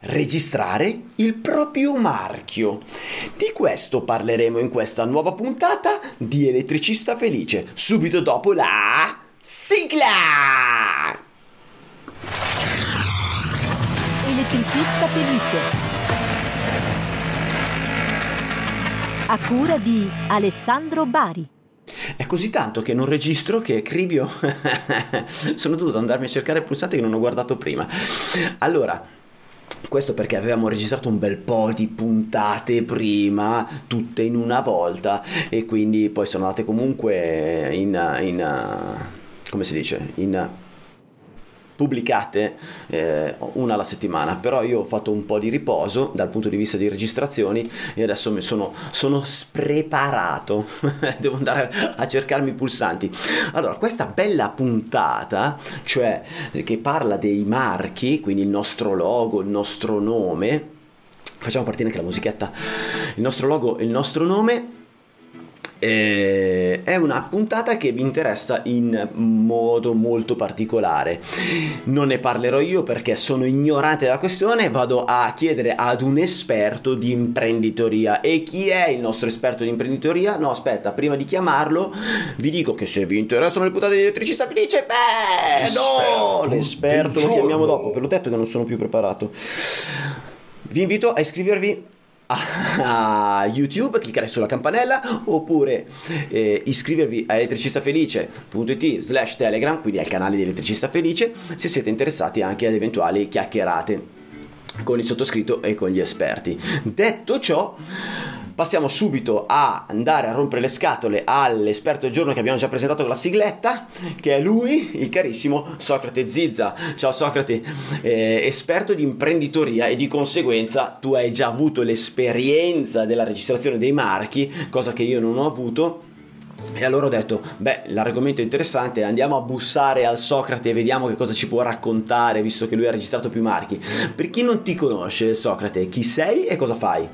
registrare il proprio marchio. Di questo parleremo in questa nuova puntata di Elettricista Felice, subito dopo la sigla! Elettricista Felice. A cura di Alessandro Bari. È così tanto che non registro che Cribio sono dovuto andarmi a cercare pulsante che non ho guardato prima. Allora, questo perché avevamo registrato un bel po' di puntate prima, tutte in una volta, e quindi poi sono andate comunque in, in come si dice, in pubblicate eh, una alla settimana, però io ho fatto un po' di riposo dal punto di vista di registrazioni e adesso sono, sono spreparato, devo andare a cercarmi i pulsanti. Allora, questa bella puntata, cioè che parla dei marchi, quindi il nostro logo, il nostro nome, facciamo partire anche la musichetta, il nostro logo, il nostro nome eh, è una puntata che mi interessa in modo molto particolare. Non ne parlerò io perché sono ignorante della questione, vado a chiedere ad un esperto di imprenditoria. E chi è il nostro esperto di imprenditoria? No, aspetta, prima di chiamarlo vi dico che se vi interessano le puntate di elettricista felice, beh, no, l'esperto lo chiamiamo dopo, ve l'ho detto che non sono più preparato. Vi invito a iscrivervi a YouTube, cliccare sulla campanella oppure eh, iscrivervi a elettricistafelice.it slash telegram, quindi al canale di Elettricista Felice, se siete interessati anche ad eventuali chiacchierate con il sottoscritto e con gli esperti. Detto ciò, passiamo subito a andare a rompere le scatole all'esperto del giorno che abbiamo già presentato con la sigletta, che è lui, il carissimo Socrate Zizza. Ciao Socrate, eh, esperto di imprenditoria e di conseguenza tu hai già avuto l'esperienza della registrazione dei marchi, cosa che io non ho avuto. E allora ho detto, beh, l'argomento è interessante, andiamo a bussare al Socrate e vediamo che cosa ci può raccontare, visto che lui ha registrato più marchi. Per chi non ti conosce, Socrate, chi sei e cosa fai?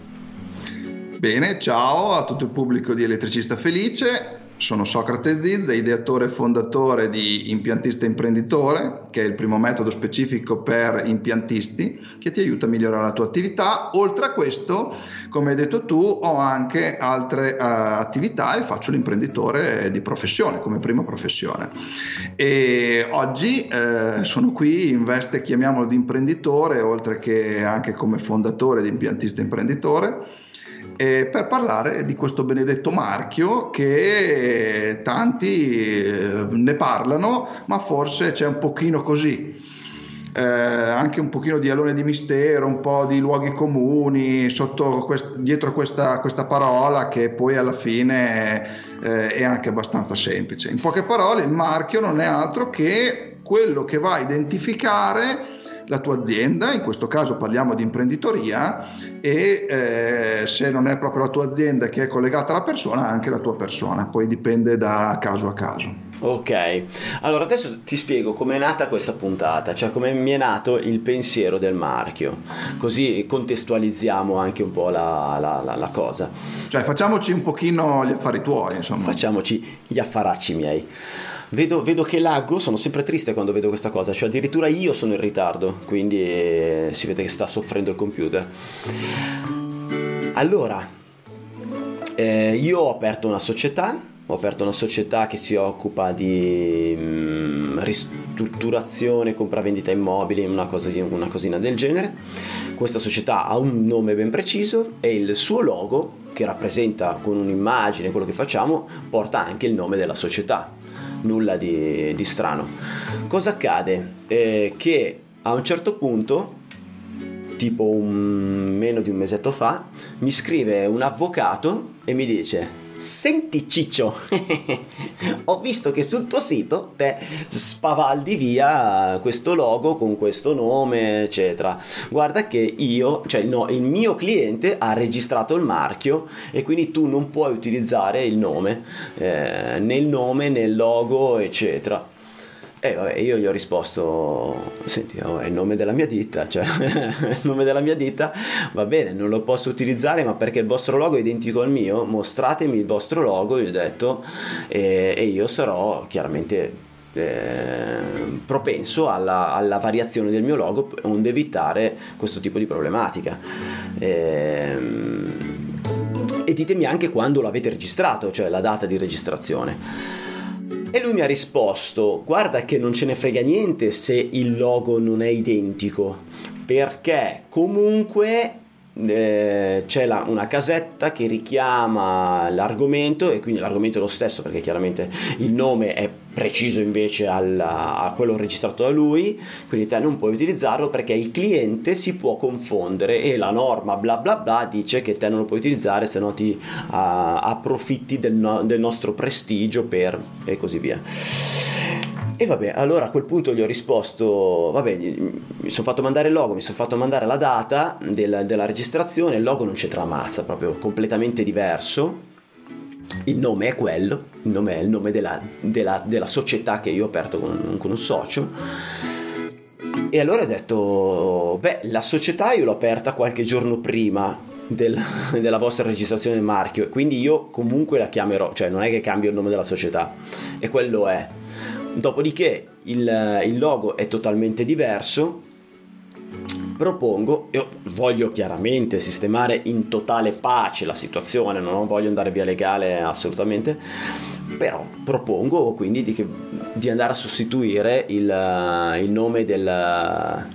Bene, ciao a tutto il pubblico di Elettricista Felice. Sono Socrate Zizza, ideatore e fondatore di Impiantista Imprenditore, che è il primo metodo specifico per impiantisti che ti aiuta a migliorare la tua attività. Oltre a questo, come hai detto tu, ho anche altre uh, attività e faccio l'imprenditore di professione, come prima professione. E oggi uh, sono qui in veste, chiamiamolo di imprenditore, oltre che anche come fondatore di Impiantista Imprenditore eh, per parlare di questo benedetto marchio che tanti eh, ne parlano, ma forse c'è un pochino così. Eh, anche un pochino di alone di mistero, un po' di luoghi comuni quest- dietro questa, questa, parola che poi alla fine eh, è anche abbastanza semplice. In poche parole, il marchio non è altro che quello che va a identificare la tua azienda, in questo caso parliamo di imprenditoria, e eh, se non è proprio la tua azienda che è collegata alla persona, anche la tua persona, poi dipende da caso a caso. Ok, allora adesso ti spiego come è nata questa puntata, cioè come mi è nato il pensiero del marchio, così contestualizziamo anche un po' la, la, la, la cosa. Cioè facciamoci un pochino gli affari tuoi, insomma. Facciamoci gli affaracci miei. Vedo, vedo, che laggo, sono sempre triste quando vedo questa cosa, cioè addirittura io sono in ritardo, quindi eh, si vede che sta soffrendo il computer. Allora, eh, io ho aperto una società, ho aperto una società che si occupa di mh, mm, ristrutturazione, compravendita immobili, una, cosa, una cosina del genere. Questa società ha un nome ben preciso e il suo logo, che rappresenta con un'immagine quello che facciamo, porta anche il nome della società nulla di, di strano. Cosa accade? Eh, che a un certo punto, tipo un, meno di un mesetto fa, mi scrive un avvocato e mi dice Senti Ciccio, ho visto che sul tuo sito te spavaldi via questo logo con questo nome, eccetera. Guarda che io, cioè no, il mio cliente ha registrato il marchio e quindi tu non puoi utilizzare il nome, eh, né il nome né il logo, eccetera. E eh, vabbè, io gli ho risposto, senti, oh, è il nome della mia ditta, cioè il nome della mia ditta va bene, non lo posso utilizzare, ma perché il vostro logo è identico al mio, mostratemi il vostro logo, gli ho detto, e, e io sarò chiaramente eh, propenso alla, alla, variazione del mio logo onde evitare questo tipo di problematica. Eh, e ditemi anche quando l'avete registrato, cioè la data di registrazione. E lui mi ha risposto, guarda che non ce ne frega niente se il logo non è identico, perché comunque eh, c'è la, una casetta che richiama l'argomento e quindi l'argomento è lo stesso perché chiaramente il nome è preciso invece al, a quello registrato da lui quindi te non puoi utilizzarlo perché il cliente si può confondere e la norma bla bla bla dice che te non lo puoi utilizzare se no ti uh, approfitti del, no, del nostro prestigio per e così via e vabbè, allora a quel punto gli ho risposto, vabbè, mi sono fatto mandare il logo, mi sono fatto mandare la data del, della registrazione, il logo non c'entra la mazza, proprio completamente diverso. Il nome è quello, il nome è il nome della, della, della società che io ho aperto con, con un socio. E allora ho detto, beh, la società io l'ho aperta qualche giorno prima del, della vostra registrazione del marchio, quindi io comunque la chiamerò, cioè non è che cambio il nome della società, e quello è. Dopodiché il, il logo è totalmente diverso. Propongo, io voglio chiaramente sistemare in totale pace la situazione, non voglio andare via legale assolutamente, però propongo quindi di, di andare a sostituire il, il nome del,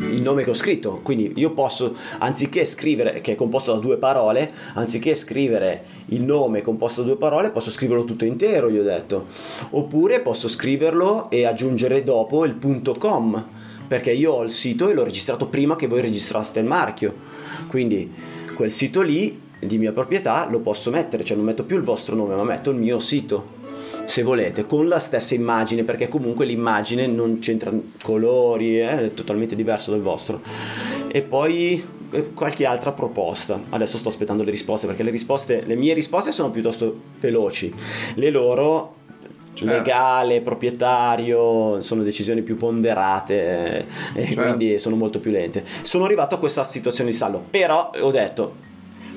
il nome che ho scritto. Quindi io posso, anziché scrivere, che è composto da due parole, anziché scrivere il nome composto da due parole, posso scriverlo tutto intero, gli ho detto. Oppure posso scriverlo e aggiungere dopo il punto .com, perché io ho il sito e l'ho registrato prima che voi registraste il marchio. Quindi quel sito lì di mia proprietà lo posso mettere, cioè non metto più il vostro nome, ma metto il mio sito se volete, con la stessa immagine, perché comunque l'immagine non c'entra colori, eh, è totalmente diverso dal vostro. E poi eh, qualche altra proposta. Adesso sto aspettando le risposte, perché le risposte, le mie risposte sono piuttosto veloci, le loro certo. legale, proprietario, sono decisioni più ponderate eh, e certo. quindi sono molto più lente. Sono arrivato a questa situazione di stallo, però ho detto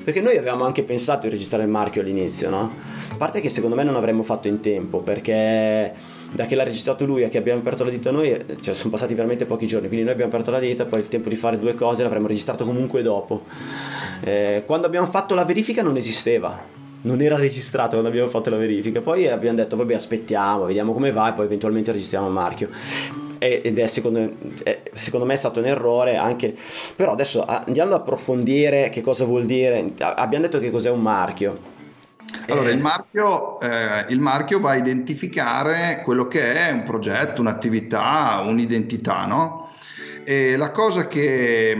perché noi avevamo anche pensato di registrare il marchio all'inizio, no? A parte che secondo me non avremmo fatto in tempo, perché da che l'ha registrato lui a che abbiamo aperto la ditta noi, cioè sono passati veramente pochi giorni, quindi noi abbiamo aperto la ditta, poi il tempo di fare due cose l'avremmo registrato comunque dopo. Eh, quando abbiamo fatto la verifica non esisteva, non era registrato quando abbiamo fatto la verifica. Poi abbiamo detto, vabbè, aspettiamo, vediamo come va e poi eventualmente registriamo il marchio ed è secondo, è secondo, me è stato un errore anche però adesso andiamo ad approfondire che cosa vuol dire abbiamo detto che cos'è un marchio allora, il eh. marchio, eh, il marchio, va a identificare quello che è un progetto, un'attività, un'identità, no? E la cosa che,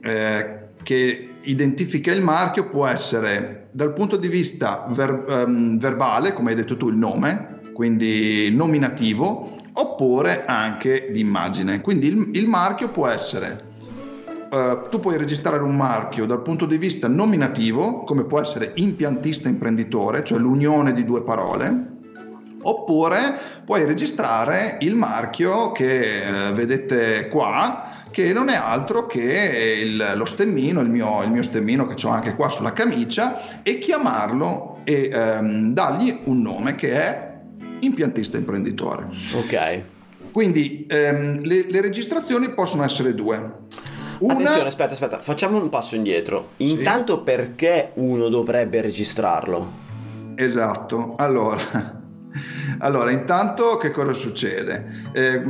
eh, che, identifica il marchio può essere dal punto di vista ver, um, verbale, come hai detto tu, il nome, quindi nominativo, oppure anche di immagine. Quindi il, il marchio può essere Uh, tu puoi registrare un marchio dal punto di vista nominativo, come può essere impiantista imprenditore, cioè l'unione di due parole, oppure puoi registrare il marchio che uh, vedete qua, che non è altro che il, lo stemmino, il mio, il mio stemmino che ho anche qua sulla camicia, e chiamarlo e um, dargli un nome che è impiantista imprenditore. Ok. Quindi ehm, le, le, registrazioni possono essere due. Una... Attenzione, aspetta, aspetta, facciamo un passo indietro. Intanto sì. perché uno dovrebbe registrarlo? Esatto, allora allora, intanto che cosa succede? Eh,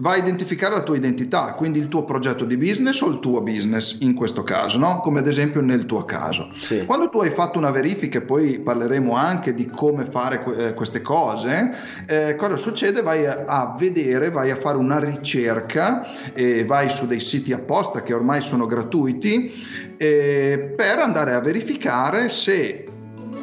va a identificare la tua identità, quindi il tuo progetto di business o il tuo business in questo caso, no? come ad esempio nel tuo caso. Sì. Quando tu hai fatto una verifica, e poi parleremo anche di come fare eh, queste cose, eh, cosa succede? Vai a, a, vedere, vai a fare una ricerca e vai su dei siti apposta che ormai sono gratuiti eh, per andare a verificare se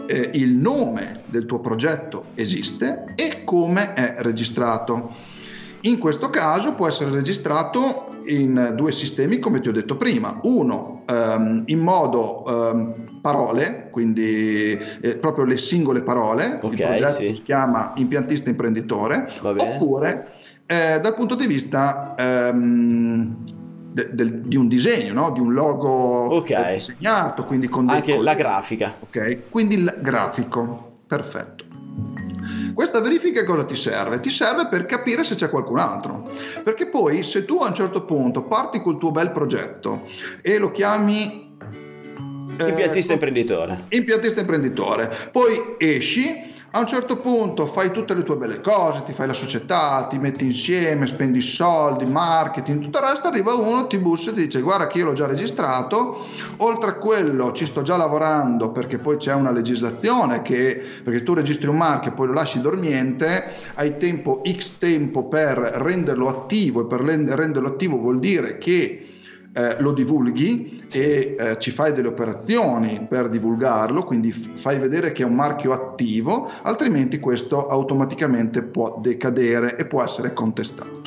eh, il nome del tuo progetto esiste e come è registrato. In questo caso può essere registrato in due sistemi, come ti ho detto prima. Uno um, in modo um, parole, quindi eh, proprio le singole parole, okay, il progetto sì. si chiama impiantista imprenditore, oppure eh, dal punto di vista um, de, de, di un disegno, no? di un logo okay. disegnato, quindi con anche la grafica. Ok, quindi il grafico, perfetto. Questa verifica cosa ti serve? Ti serve per capire se c'è qualcun altro. Perché poi se tu a un certo punto parti col tuo bel progetto e lo chiami... Impiantista eh, imprenditore. Impiantista imprenditore. Poi esci a un certo punto fai tutte le tue belle cose, ti fai la società, ti metti insieme, spendi soldi, marketing, tutto il resto, arriva uno, ti bussa e ti dice guarda che io l'ho già registrato, oltre a quello ci sto già lavorando perché poi c'è una legislazione che, perché tu registri un marchio e poi lo lasci dormiente, hai tempo X tempo per renderlo attivo e per renderlo attivo vuol dire che eh, lo divulghi e eh, ci fai delle operazioni per divulgarlo, quindi fai vedere che è un marchio attivo, altrimenti questo automaticamente può decadere e può essere contestato.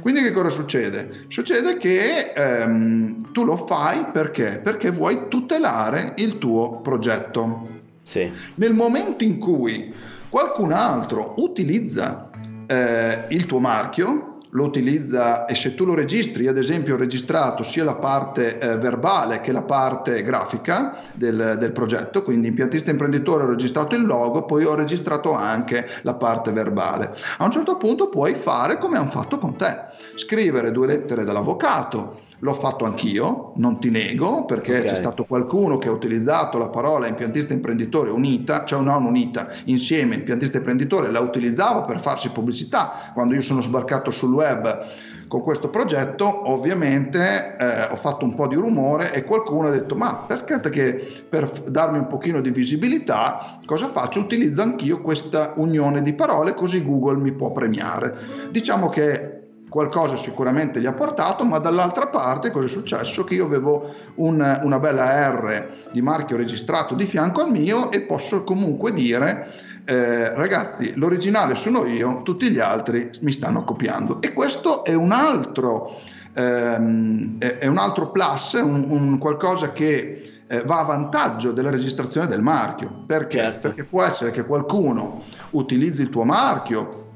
Quindi che cosa succede? Succede che ehm, tu lo fai perché? Perché vuoi tutelare il tuo progetto. Sì. Nel momento in cui qualcun altro utilizza eh, il tuo marchio, lo utilizza e se tu lo registri, ad esempio ho registrato sia la parte eh, verbale che la parte grafica del, del, progetto, quindi impiantista imprenditore ho registrato il logo, poi ho registrato anche la parte verbale. A un certo punto puoi fare come hanno fatto con te, scrivere due lettere dall'avvocato, L'ho fatto anch'io, non ti nego, perché okay. c'è stato qualcuno che ha utilizzato la parola impiantista imprenditore unita, cioè non unita, insieme impiantista imprenditore, la utilizzava per farsi pubblicità. Quando io sono sbarcato sul web con questo progetto, ovviamente eh, ho fatto un po' di rumore e qualcuno ha detto ma perché che per darmi un pochino di visibilità, cosa faccio? Utilizzo anch'io questa unione di parole così Google mi può premiare. Diciamo che qualcosa sicuramente gli ha portato, ma dall'altra parte cosa è successo? Che io avevo un, una bella R di marchio registrato di fianco al mio e posso comunque dire eh, ragazzi l'originale sono io, tutti gli altri mi stanno copiando e questo è un altro, ehm, è un altro plus, un, un qualcosa che eh, va a vantaggio della registrazione del marchio. Perché? Certo. Perché può essere che qualcuno utilizzi il tuo marchio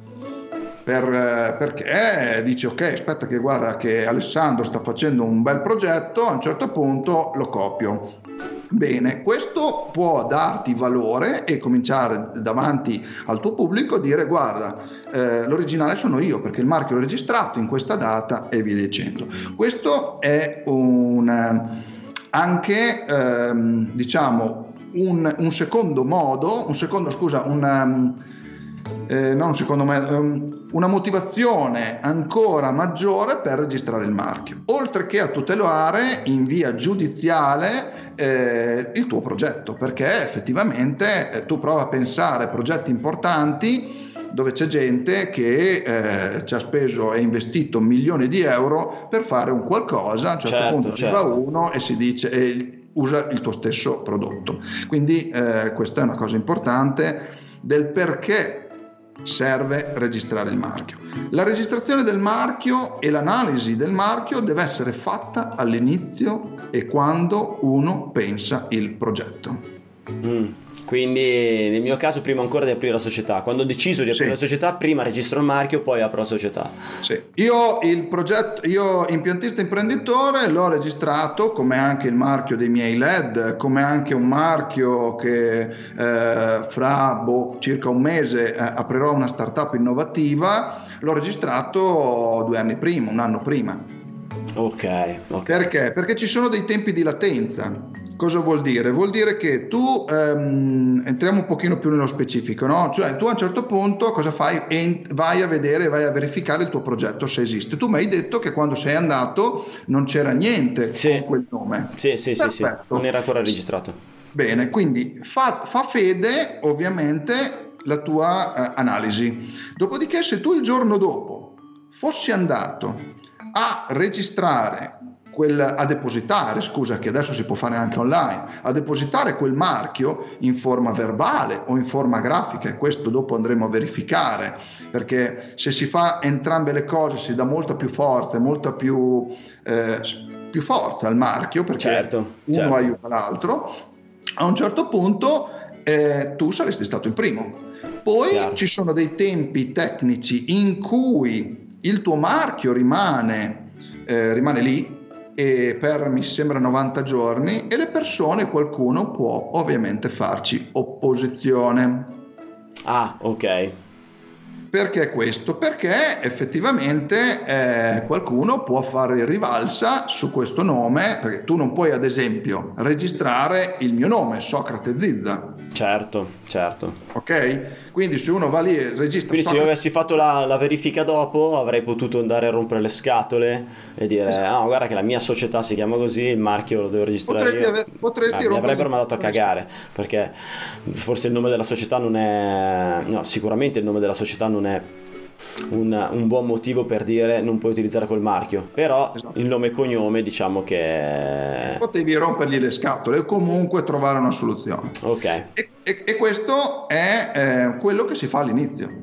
per, eh, perché dice ok aspetta che guarda che Alessandro sta facendo un bel progetto a un certo punto lo copio Bene, questo può darti valore e cominciare davanti al tuo pubblico a dire guarda, eh, l'originale sono io perché il marchio l'ho registrato in questa data e via dicendo. Questo è un, anche ehm, diciamo un, un, secondo modo, un secondo scusa, un eh, non secondo me, um, una motivazione ancora maggiore per registrare il marchio, oltre che a tutelare in via giudiziale eh, il tuo progetto, perché effettivamente eh, tu prova a pensare a progetti importanti dove c'è gente che eh, ci ha speso e investito milioni di euro per fare un qualcosa, a un certo, certo punto certo. arriva uno e si dice e usa il tuo stesso prodotto. Quindi eh, questa è una cosa importante del perché serve registrare il marchio. La registrazione del marchio e l'analisi del marchio deve essere fatta all'inizio e quando uno pensa il progetto. Mm. Quindi nel mio caso prima ancora di aprire la società, quando ho deciso di aprire sì. la società prima registro il marchio poi apro la società. Sì. Io il progetto, io impiantista imprenditore l'ho registrato come anche il marchio dei miei LED, come anche un marchio che eh, fra boh, circa un mese eh, aprirò una startup innovativa, l'ho registrato due anni prima, un anno prima. Ok. okay. Perché? Perché ci sono dei tempi di latenza Cosa vuol dire? Vuol dire che tu, ehm, entriamo un pochino più nello specifico, no? Cioè tu a un certo punto cosa fai? Ent- vai a vedere, vai a verificare il tuo progetto se esiste. Tu mi hai detto che quando sei andato non c'era niente sì. con quel nome. Sì, sì, sì, sì, non era ancora registrato. Bene, quindi fa, fa fede ovviamente la tua eh, analisi. Dopodiché se tu il giorno dopo fossi andato a registrare quel, a depositare, scusa che adesso si può fare anche online, a depositare quel marchio in forma verbale o in forma grafica e questo dopo andremo a verificare perché se si fa entrambe le cose si dà molta più forza e molta più, eh, più forza al marchio perché certo, uno certo. aiuta l'altro, a un certo punto eh, tu saresti stato il primo. Poi Chiaro. ci sono dei tempi tecnici in cui il tuo marchio rimane, eh, rimane lì e per mi sembra 90 giorni e le persone, qualcuno può ovviamente farci opposizione. Ah, ok. Perché questo? Perché effettivamente eh, qualcuno può fare rivalsa su questo nome, perché tu non puoi ad esempio registrare il mio nome, Socrate Zizza. Certo, certo. Ok? Quindi se uno va lì e registra... Quindi se io avessi fatto la, la, verifica dopo avrei potuto andare a rompere le scatole e dire esatto. ah guarda che la mia società si chiama così, il marchio lo devo registrare potresti. Ave- potresti eh, mi avrebbero mandato a cagare perché forse il nome della società non è... No, sicuramente il nome della società non è un, un, buon motivo per dire non puoi utilizzare quel marchio. Però esatto. il nome e cognome diciamo che... Potevi rompergli le scatole o comunque trovare una soluzione. Ok. E, e, e questo è eh, quello che si fa all'inizio.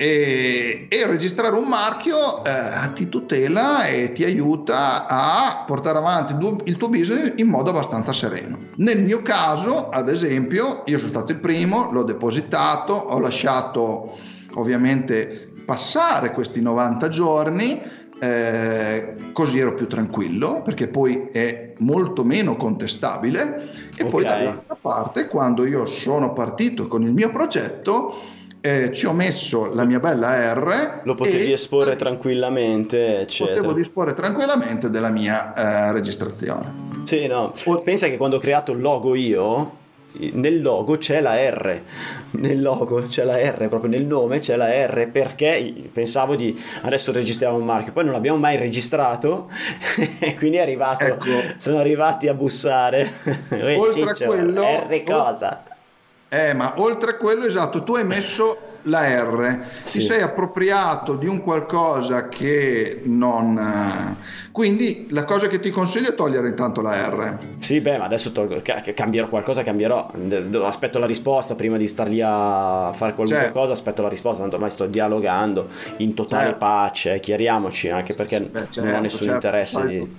E, e, registrare un marchio eh, ti tutela e ti aiuta a portare avanti il tuo business in modo abbastanza sereno. Nel mio caso, ad esempio, io sono stato il primo, l'ho depositato, ho lasciato ovviamente passare questi 90 giorni, eh, così ero più tranquillo perché poi è molto meno contestabile e okay. poi dall'altra parte quando io sono partito con il mio progetto eh, ci ho messo la mia bella R lo potevi esporre tranquillamente eccetera. potevo disporre tranquillamente della mia eh, registrazione sì no pensa che quando ho creato il logo io nel logo c'è la R, nel logo c'è la R, proprio nel nome c'è la R perché pensavo di adesso registriamo un marchio, poi non l'abbiamo mai registrato e quindi è arrivato, ecco. sono arrivati a bussare. Oltre Ciccio, a quello, R cosa? Eh, ma oltre a quello, esatto, tu hai messo la R, sì. ti sei appropriato di un qualcosa che non... Quindi la cosa che ti consiglio è togliere intanto la R. Sì, beh, ma adesso tolgo, cambierò qualcosa, cambierò. Aspetto la risposta prima di star lì a fare qualunque certo. cosa, aspetto la risposta, tanto ormai sto dialogando in totale certo. pace, chiariamoci, anche perché sì, beh, certo, non ho certo, nessun certo. interesse di...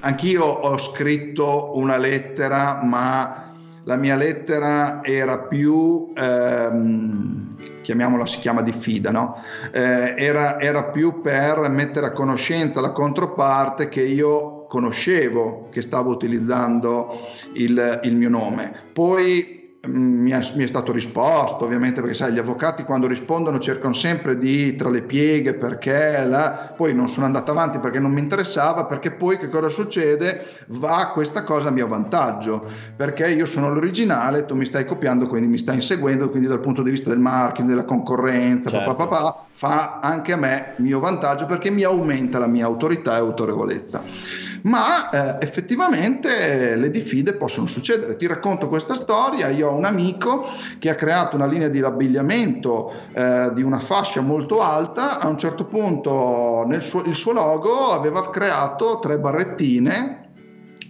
Anch'io ho scritto una lettera, ma la mia lettera era più... Ehm, chiamiamola, si chiama diffida, no? eh, era, era più per mettere a conoscenza la controparte che io conoscevo che stavo utilizzando il, il mio nome. Poi mi è, mi è, stato risposto ovviamente perché sai gli avvocati quando rispondono cercano sempre di tra le pieghe perché la... poi non sono andato avanti perché non mi interessava perché poi che cosa succede va questa cosa a mio vantaggio perché io sono l'originale tu mi stai copiando quindi mi stai inseguendo quindi dal punto di vista del marketing della concorrenza certo. papà, papà, fa anche a me mio vantaggio perché mi aumenta la mia autorità e autorevolezza ma eh, effettivamente le diffide possono succedere. Ti racconto questa storia, io ho un amico che ha creato una linea di abbigliamento eh, di una fascia molto alta, a un certo punto suo, il suo logo aveva creato tre barrettine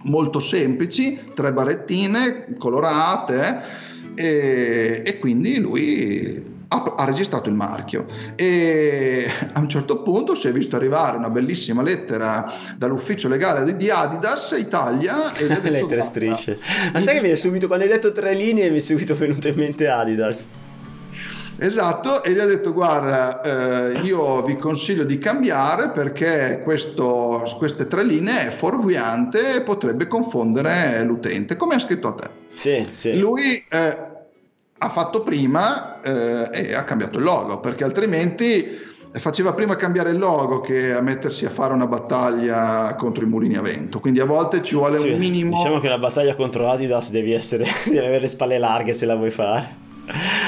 molto semplici, tre barrettine colorate e, e quindi lui ha, ha, registrato il marchio e a un certo punto si è visto arrivare una bellissima lettera dall'ufficio legale di Adidas Italia e detto lettere strisce ma sai che mi è subito quando hai detto tre linee mi è subito venuto in mente Adidas Esatto, e gli ha detto guarda, eh, io vi consiglio di cambiare perché questo, queste tre linee è fuorviante e potrebbe confondere l'utente, come ha scritto a te. Sì, sì. Lui eh, ha fatto prima eh, e ha cambiato il logo, perché altrimenti faceva prima cambiare il logo che a mettersi a fare una battaglia contro i mulini a vento. Quindi a volte ci vuole sì, un minimo. Diciamo che una battaglia contro Adidas devi, essere, devi avere le spalle larghe se la vuoi fare.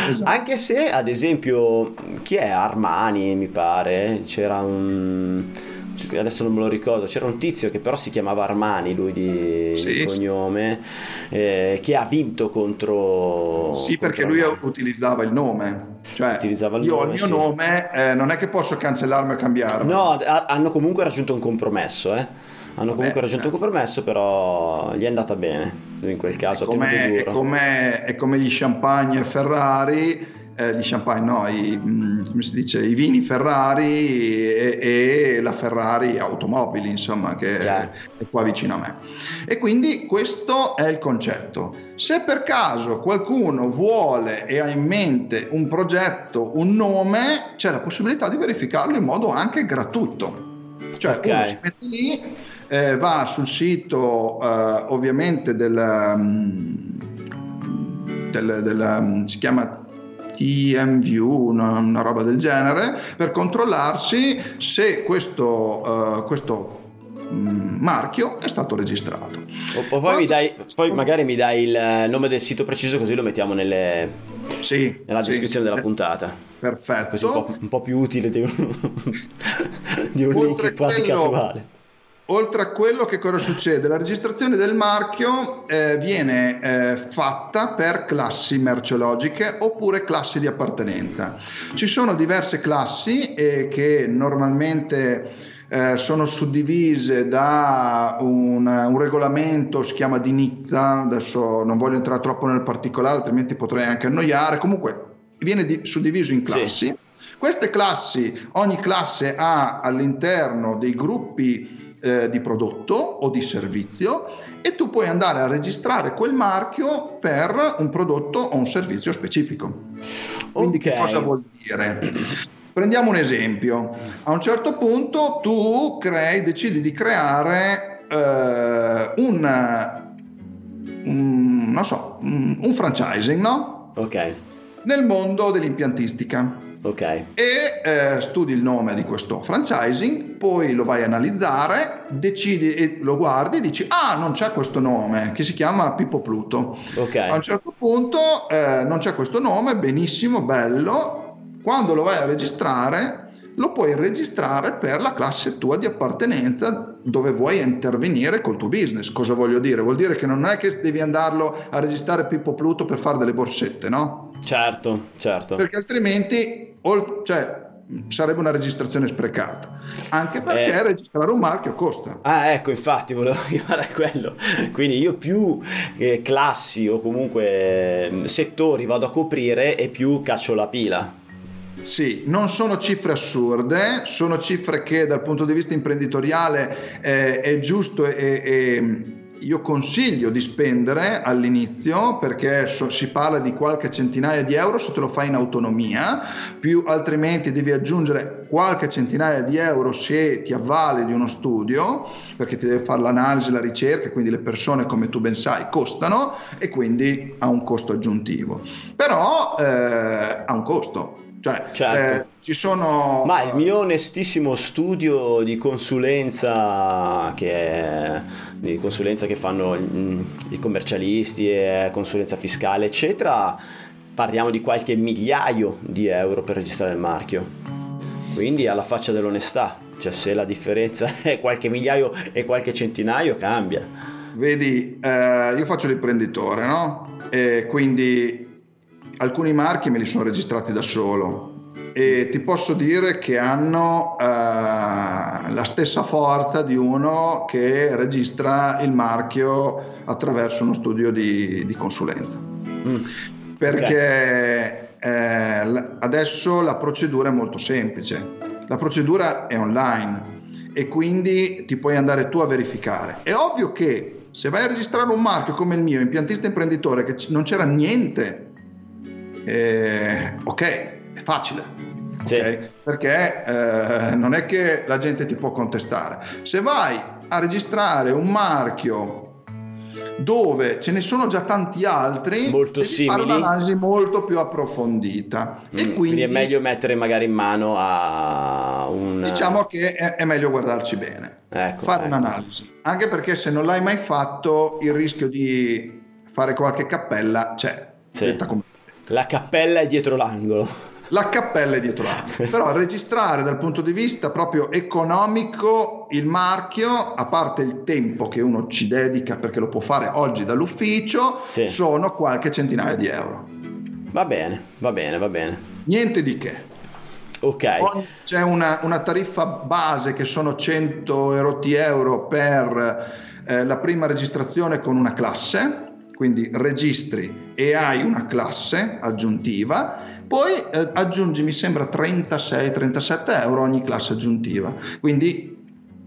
Esatto. Anche se, ad esempio, chi è Armani, mi pare, c'era un adesso non me lo ricordo, c'era un tizio che però si chiamava Armani, lui di, sì, di cognome, eh, che ha vinto contro... Sì, contro perché lui utilizzava il nome. Cioè, utilizzava il io nome, il mio sì. nome eh, non è che posso cancellarmi o cambiarlo. No, a- hanno comunque raggiunto un compromesso, eh hanno comunque Vabbè, raggiunto un compromesso, però gli è andata bene in quel caso. È come, è come, è come gli champagne Ferrari eh, di champagne, no, i, mm, come si dice, i vini Ferrari e, e la Ferrari Automobili, insomma, che è, è qua vicino a me. E quindi questo è il concetto. Se per caso qualcuno vuole e ha in mente un progetto, un nome, c'è la possibilità di verificarlo in modo anche gratuito. Cioè okay. uno si mette lì, eh, va sul sito eh, ovviamente del, mm, del, del, mm, si chiama TMView, una, una roba del genere, per controllarsi se questo, uh, questo marchio è stato registrato. O, poi, dai, poi, magari mi dai il nome del sito preciso così lo mettiamo nelle, sì, nella descrizione sì. della puntata. Perfetto. Così un po', un po più utile di un, di un link quasi quello, casuale. Oltre a quello, che cosa succede? La registrazione del marchio eh, viene eh, fatta per classi merceologiche oppure classi di appartenenza. Ci sono diverse classi eh, che normalmente eh, sono suddivise da un, un, regolamento, si chiama di Nizza, adesso non voglio entrare troppo nel particolare, altrimenti potrei anche annoiare, comunque viene di, suddiviso in classi. Sì. Queste classi, ogni classe ha all'interno dei gruppi eh, di prodotto o di servizio e tu puoi andare a registrare quel marchio per un prodotto o un servizio specifico. Quindi okay. che cosa vuol dire? Prendiamo un esempio. A un certo punto tu crei, decidi di creare eh, un, un, non so, un, un franchising, no? Ok. Nel mondo dell'impiantistica. Ok. E eh, studi il nome di questo franchising, poi lo vai a analizzare, decidi e lo guardi e dici: Ah, non c'è questo nome che si chiama Pippo Pluto. Ok. A un certo punto eh, non c'è questo nome, benissimo, bello quando lo vai a registrare, lo puoi registrare per la classe tua di appartenenza dove vuoi intervenire col tuo business. Cosa voglio dire? Vuol dire che non è che devi andarlo a registrare Pippo Pluto per fare delle borsette, no? Certo, certo. Perché altrimenti, cioè, sarebbe una registrazione sprecata. Anche perché eh, registrare un marchio costa. Ah, ecco, infatti volevo arrivare a quello. Quindi io più eh, classi o comunque mm, settori vado a coprire e più caccio la pila. Sì, non sono cifre assurde, sono cifre che dal punto di vista imprenditoriale eh, è giusto e, io consiglio di spendere all'inizio perché so, si parla di qualche centinaia di euro se te lo fai in autonomia, più altrimenti devi aggiungere qualche centinaia di euro se ti avvali di uno studio perché ti deve fare l'analisi, la ricerca, quindi le persone come tu ben sai costano e quindi ha un costo aggiuntivo. Però eh, ha un costo cioè, certo. eh, ci sono... Ma il mio onestissimo studio di consulenza che, è, di consulenza che fanno i commercialisti e consulenza fiscale, eccetera, parliamo di qualche migliaio di euro per registrare il marchio. Quindi alla faccia dell'onestà, cioè se la differenza è qualche migliaio e qualche centinaio cambia. Vedi, eh, io faccio l'imprenditore, no? E quindi alcuni marchi me li sono registrati da solo e ti posso dire che hanno eh, la stessa forza di uno che registra il marchio attraverso uno studio di, di consulenza. Mm. Perché okay. eh, adesso la procedura è molto semplice, la procedura è online e quindi ti puoi andare tu a verificare. È ovvio che se vai a registrare un marchio come il mio, impiantista imprenditore, che non c'era niente eh, ok, è facile. Sì. Okay? Perché eh, non è che la gente ti può contestare. Se vai a registrare un marchio dove ce ne sono già tanti altri, molto simili. un'analisi molto più approfondita. Mm, e quindi, quindi, è meglio mettere magari in mano a un... Diciamo che è, è meglio guardarci bene, ecco, fare ecco. un'analisi. Anche perché se non l'hai mai fatto, il rischio di fare qualche cappella c'è. Sì. Come la cappella è dietro l'angolo. La cappella è dietro l'angolo. Però registrare dal punto di vista proprio economico il marchio, a parte il tempo che uno ci dedica perché lo può fare oggi dall'ufficio, sì. sono qualche centinaia di euro. Va bene, va bene, va bene. Niente di che. Ok. c'è una, una, tariffa base che sono 100 euro per eh, la prima registrazione con una classe quindi registri e hai una classe aggiuntiva, poi eh, aggiungi mi sembra 36-37 euro ogni classe aggiuntiva, quindi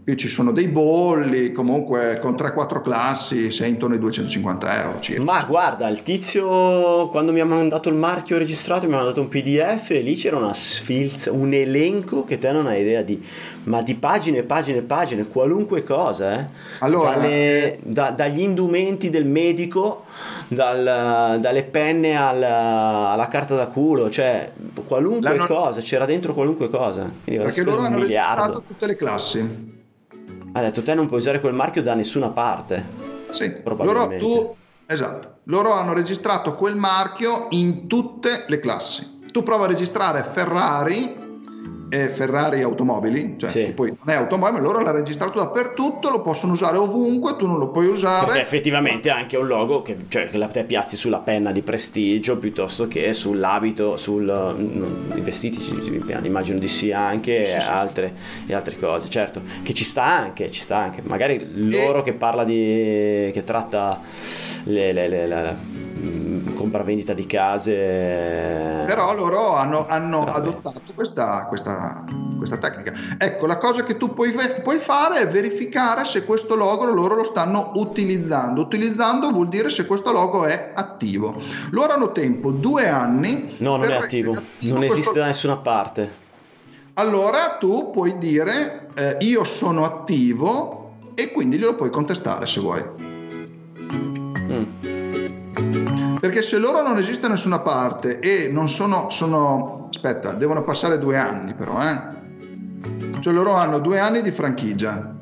Qui ci sono dei bolli, comunque con 3-4 classi sei intorno ai 250 euro circa. Ma guarda, il tizio quando mi ha mandato il marchio registrato mi ha mandato un PDF e lì c'era una sfilza, un elenco che te non hai idea di, ma di pagine, pagine, pagine, qualunque cosa, eh. Allora, Dalle- eh, da- dagli indumenti del medico, dal- dalle penne alla, alla carta da culo, cioè qualunque cosa, c'era dentro qualunque cosa. Quindi perché loro hanno miliardo. registrato tutte le classi. Ha detto te non puoi usare quel marchio da nessuna parte. Sì, loro, Probabilmente. tu, esatto, loro hanno registrato quel marchio in tutte le classi. Tu prova a registrare Ferrari e Ferrari automobili, cioè Sì. che poi non è automobile, loro l'hanno registrato dappertutto, lo possono usare ovunque, tu non lo puoi usare. Perché effettivamente è anche un logo che, cioè, che la te piazzi sulla penna di prestigio piuttosto che sull'abito, sui vestiti, ci- ci- immagino di sì anche Sì, sì, e altre, e altre cose. Certo, che ci sta anche, ci sta anche. Magari loro che parla di... che tratta le, le- le- mm, compravendita di case. Però loro hanno, hanno Però, adottato questa, questa- questa tecnica. Ecco, la cosa che tu puoi, puoi fare è verificare se questo logo loro lo stanno utilizzando. Utilizzando vuol dire se questo logo è attivo. Loro hanno tempo due anni. No, non è rendere attivo, non esiste da nessuna parte. Allora tu puoi dire eh, io sono attivo e quindi glielo puoi contestare se vuoi. Perché se loro non esiste da nessuna parte e non sono, sono aspetta, devono passare due anni però, eh. Cioè loro hanno due anni di franchigia.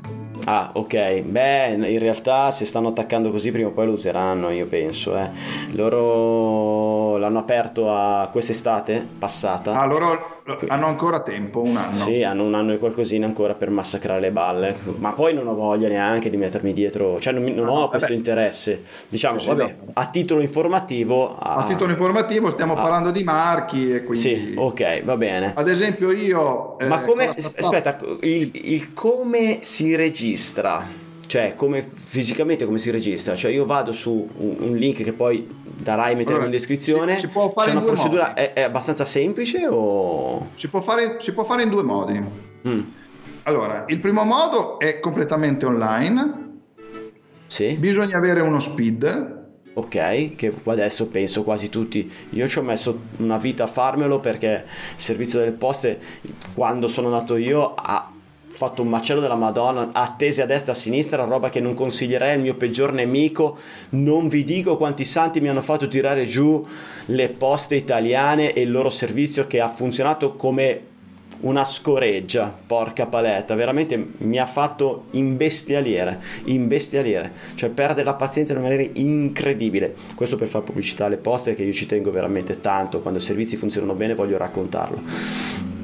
Ah, ok. Beh, in realtà se stanno attaccando così prima o poi lo useranno, io penso. Eh. Loro l'hanno aperto a quest'estate passata. Ah, loro hanno ancora tempo, un anno. Sì, hanno un anno e qualcosina ancora per massacrare le balle. Ma poi non ho voglia neanche di mettermi dietro, cioè non, non No, ho vabbè. questo interesse. Diciamo, Sì, vabbè, no. a titolo informativo. A titolo informativo stiamo Ah. parlando di marchi e quindi... Sì, ok, va bene. Ad esempio io... eh, Ma come, la startup- aspetta, il, il come si registra? Cioè, come fisicamente come si registra? Cioè, io vado su un, un link che poi darai metterò Allora, in descrizione. si- si può fare C'è in una due procedura, è, è abbastanza semplice o. Si può, fare, si può fare in due modi. Mm, Allora, il primo modo è completamente online, sì, bisogna avere uno speed, ok, che adesso penso quasi tutti. Io ci ho messo una vita a farmelo perché il servizio delle poste, quando sono nato io, ha fatto un macello della Madonna, attese a destra e a sinistra, roba che non consiglierei al mio peggior nemico. Non vi dico quanti santi mi hanno fatto tirare giù le poste italiane e il loro servizio che ha funzionato come una scoreggia, porca paletta, veramente mi ha fatto imbestialire, imbestialire, cioè perde la pazienza in una maniera incredibile. Questo per fare pubblicità alle poste che io ci tengo veramente tanto, quando i servizi funzionano bene voglio raccontarlo.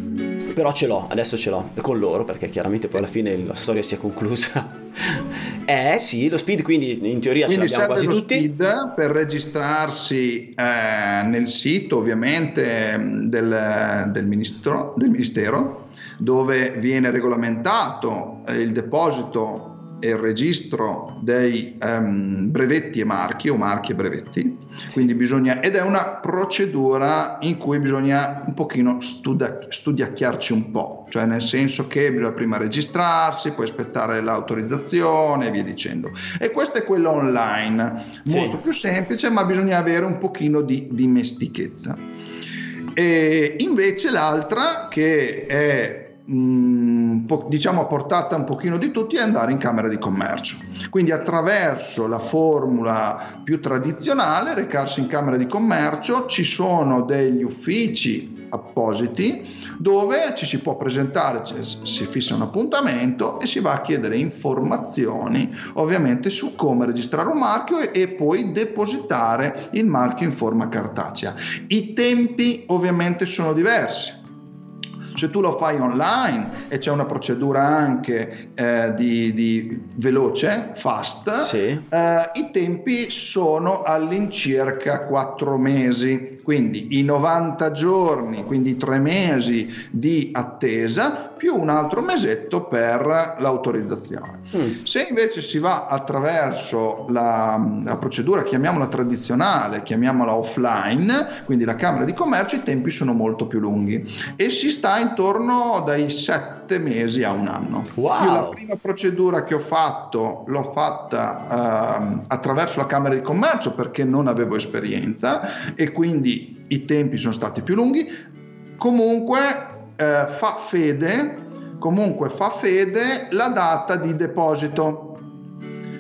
Però ce l'ho, adesso ce l'ho con loro perché chiaramente poi alla fine la storia si è conclusa. eh sì, lo speed quindi in teoria quindi ce l'abbiamo quasi lo tutti. speed per registrarsi eh, nel sito ovviamente mh, del, del ministro, del ministero dove viene regolamentato eh, il deposito e il registro dei ehm, brevetti e marchi o marchi e brevetti quindi bisogna ed è una procedura in cui bisogna un pochino studia, studiacchiarci un po' cioè nel senso che bisogna prima registrarsi poi aspettare l'autorizzazione e via dicendo. E questo è quello online Sì. molto più semplice ma bisogna avere un pochino di dimestichezza. E invece l'altra che è mh, po- diciamo a portata un pochino di tutti è andare in camera di commercio quindi attraverso la formula più tradizionale recarsi in camera di commercio ci sono degli uffici appositi dove ci si può presentare, si fissa un appuntamento e si va a chiedere informazioni ovviamente su come registrare un marchio e poi depositare il marchio in forma cartacea. I tempi ovviamente sono diversi. Se tu lo fai online e c'è una procedura anche eh, di, di veloce, fast, Sì. eh, i tempi sono all'incirca 4 mesi, quindi i 90 giorni, quindi 3 mesi di attesa più un altro mesetto per l'autorizzazione. Mm. Se invece si va attraverso la, la procedura, chiamiamola tradizionale, chiamiamola offline, quindi la Camera di Commercio, i tempi sono molto più lunghi e si sta intorno dai sette mesi a un anno. Wow. Io la prima procedura che ho fatto l'ho fatta uh, attraverso la Camera di Commercio perché non avevo esperienza e quindi i tempi sono stati più lunghi. Comunque uh, fa fede comunque fa fede la data di deposito.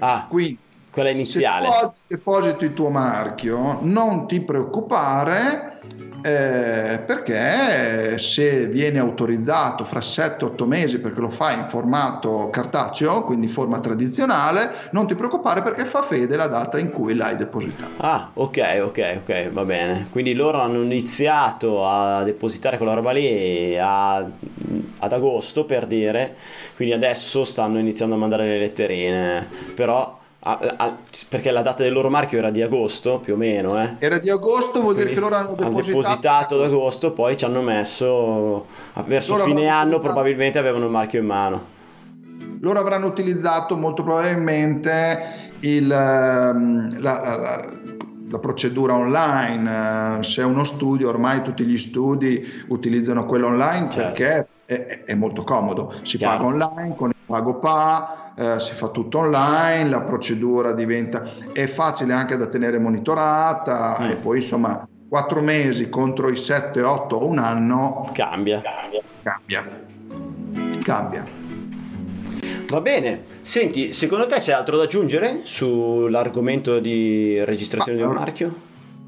Ah, quindi quella iniziale. Se oggi deposito il tuo marchio, non ti preoccupare eh, perché se viene autorizzato fra 7-8 mesi perché lo fai in formato cartaceo, quindi in forma tradizionale, non ti preoccupare perché fa fede la data in cui l'hai depositato. Ah, ok, ok, ok, va bene. Quindi loro hanno iniziato a depositare quella roba lì a, ad agosto per dire, quindi adesso stanno iniziando a mandare le letterine, però a, a, perché la data del loro marchio era di agosto più o meno eh? era di agosto vuol Quindi dire che loro hanno depositato, hanno depositato ad agosto poi ci hanno messo verso loro fine anno probabilmente avevano il marchio in mano loro avranno utilizzato molto probabilmente il, ehm, la, la, la procedura online se è uno studio ormai tutti gli studi utilizzano quello online certo. perché è, è, molto comodo si Chiaro. paga online con il pago PA eh, si fa tutto online, la procedura diventa, è facile anche da tenere monitorata mm. e poi insomma quattro mesi contro i 7, 8 o un anno cambia. Cambia. Cambia. Va bene, senti, secondo te c'è altro da aggiungere sull'argomento di registrazione Ma, di un marchio?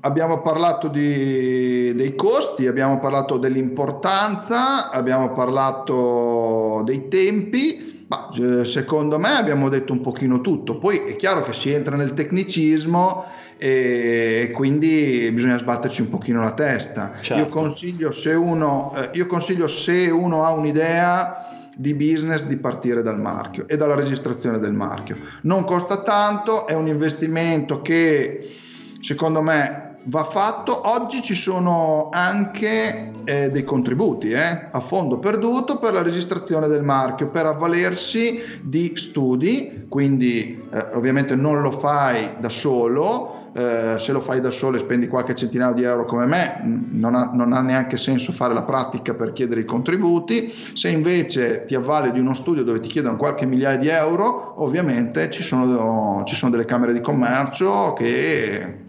Abbiamo parlato di, dei costi, abbiamo parlato dell'importanza, abbiamo parlato dei tempi ma, eh, secondo me abbiamo detto un pochino tutto, poi è chiaro che si entra nel tecnicismo e quindi bisogna sbatterci un pochino la testa. Certo. Io, consiglio se uno, eh, io consiglio se uno ha un'idea di business di partire dal marchio e dalla registrazione del marchio. Non costa tanto, è un investimento che secondo me va fatto. Oggi ci sono anche eh, dei contributi eh, a fondo perduto per la registrazione del marchio, per avvalersi di studi, quindi eh, ovviamente non lo fai da solo. Eh, se lo fai da solo e spendi qualche centinaio di euro come me, non ha, non ha, neanche senso fare la pratica per chiedere i contributi. Se invece ti avvali di uno studio dove ti chiedono qualche migliaia di euro, ovviamente ci sono, ci sono delle camere di commercio che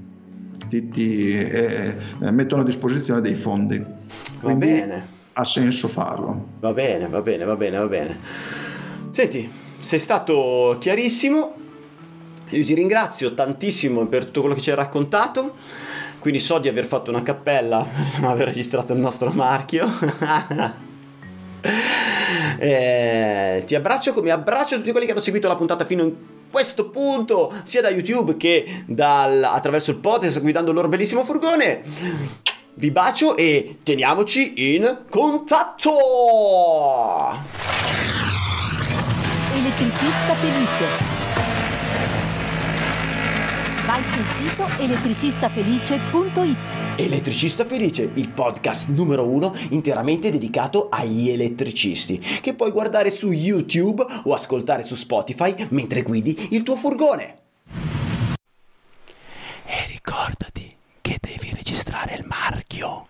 ti, ti eh, eh, mettono a disposizione dei fondi. Va bene. Ha senso farlo. Va bene, va bene, va bene, va bene. Senti, sei stato chiarissimo. Io ti ringrazio tantissimo per tutto quello che ci hai raccontato. Quindi so di aver fatto una cappella per non aver registrato il nostro marchio. eh, ti abbraccio come abbraccio tutti quelli che hanno seguito la puntata fino in questo punto, sia da YouTube che dal, attraverso il podcast guidando il loro bellissimo furgone. Vi bacio e teniamoci in contatto! Elettricista felice. Vai sul sito elettricistafelice.it. Elettricista Felice, il podcast numero uno interamente dedicato agli elettricisti, che puoi guardare su YouTube o ascoltare su Spotify mentre guidi il tuo furgone. E ricordati che devi registrare il marchio.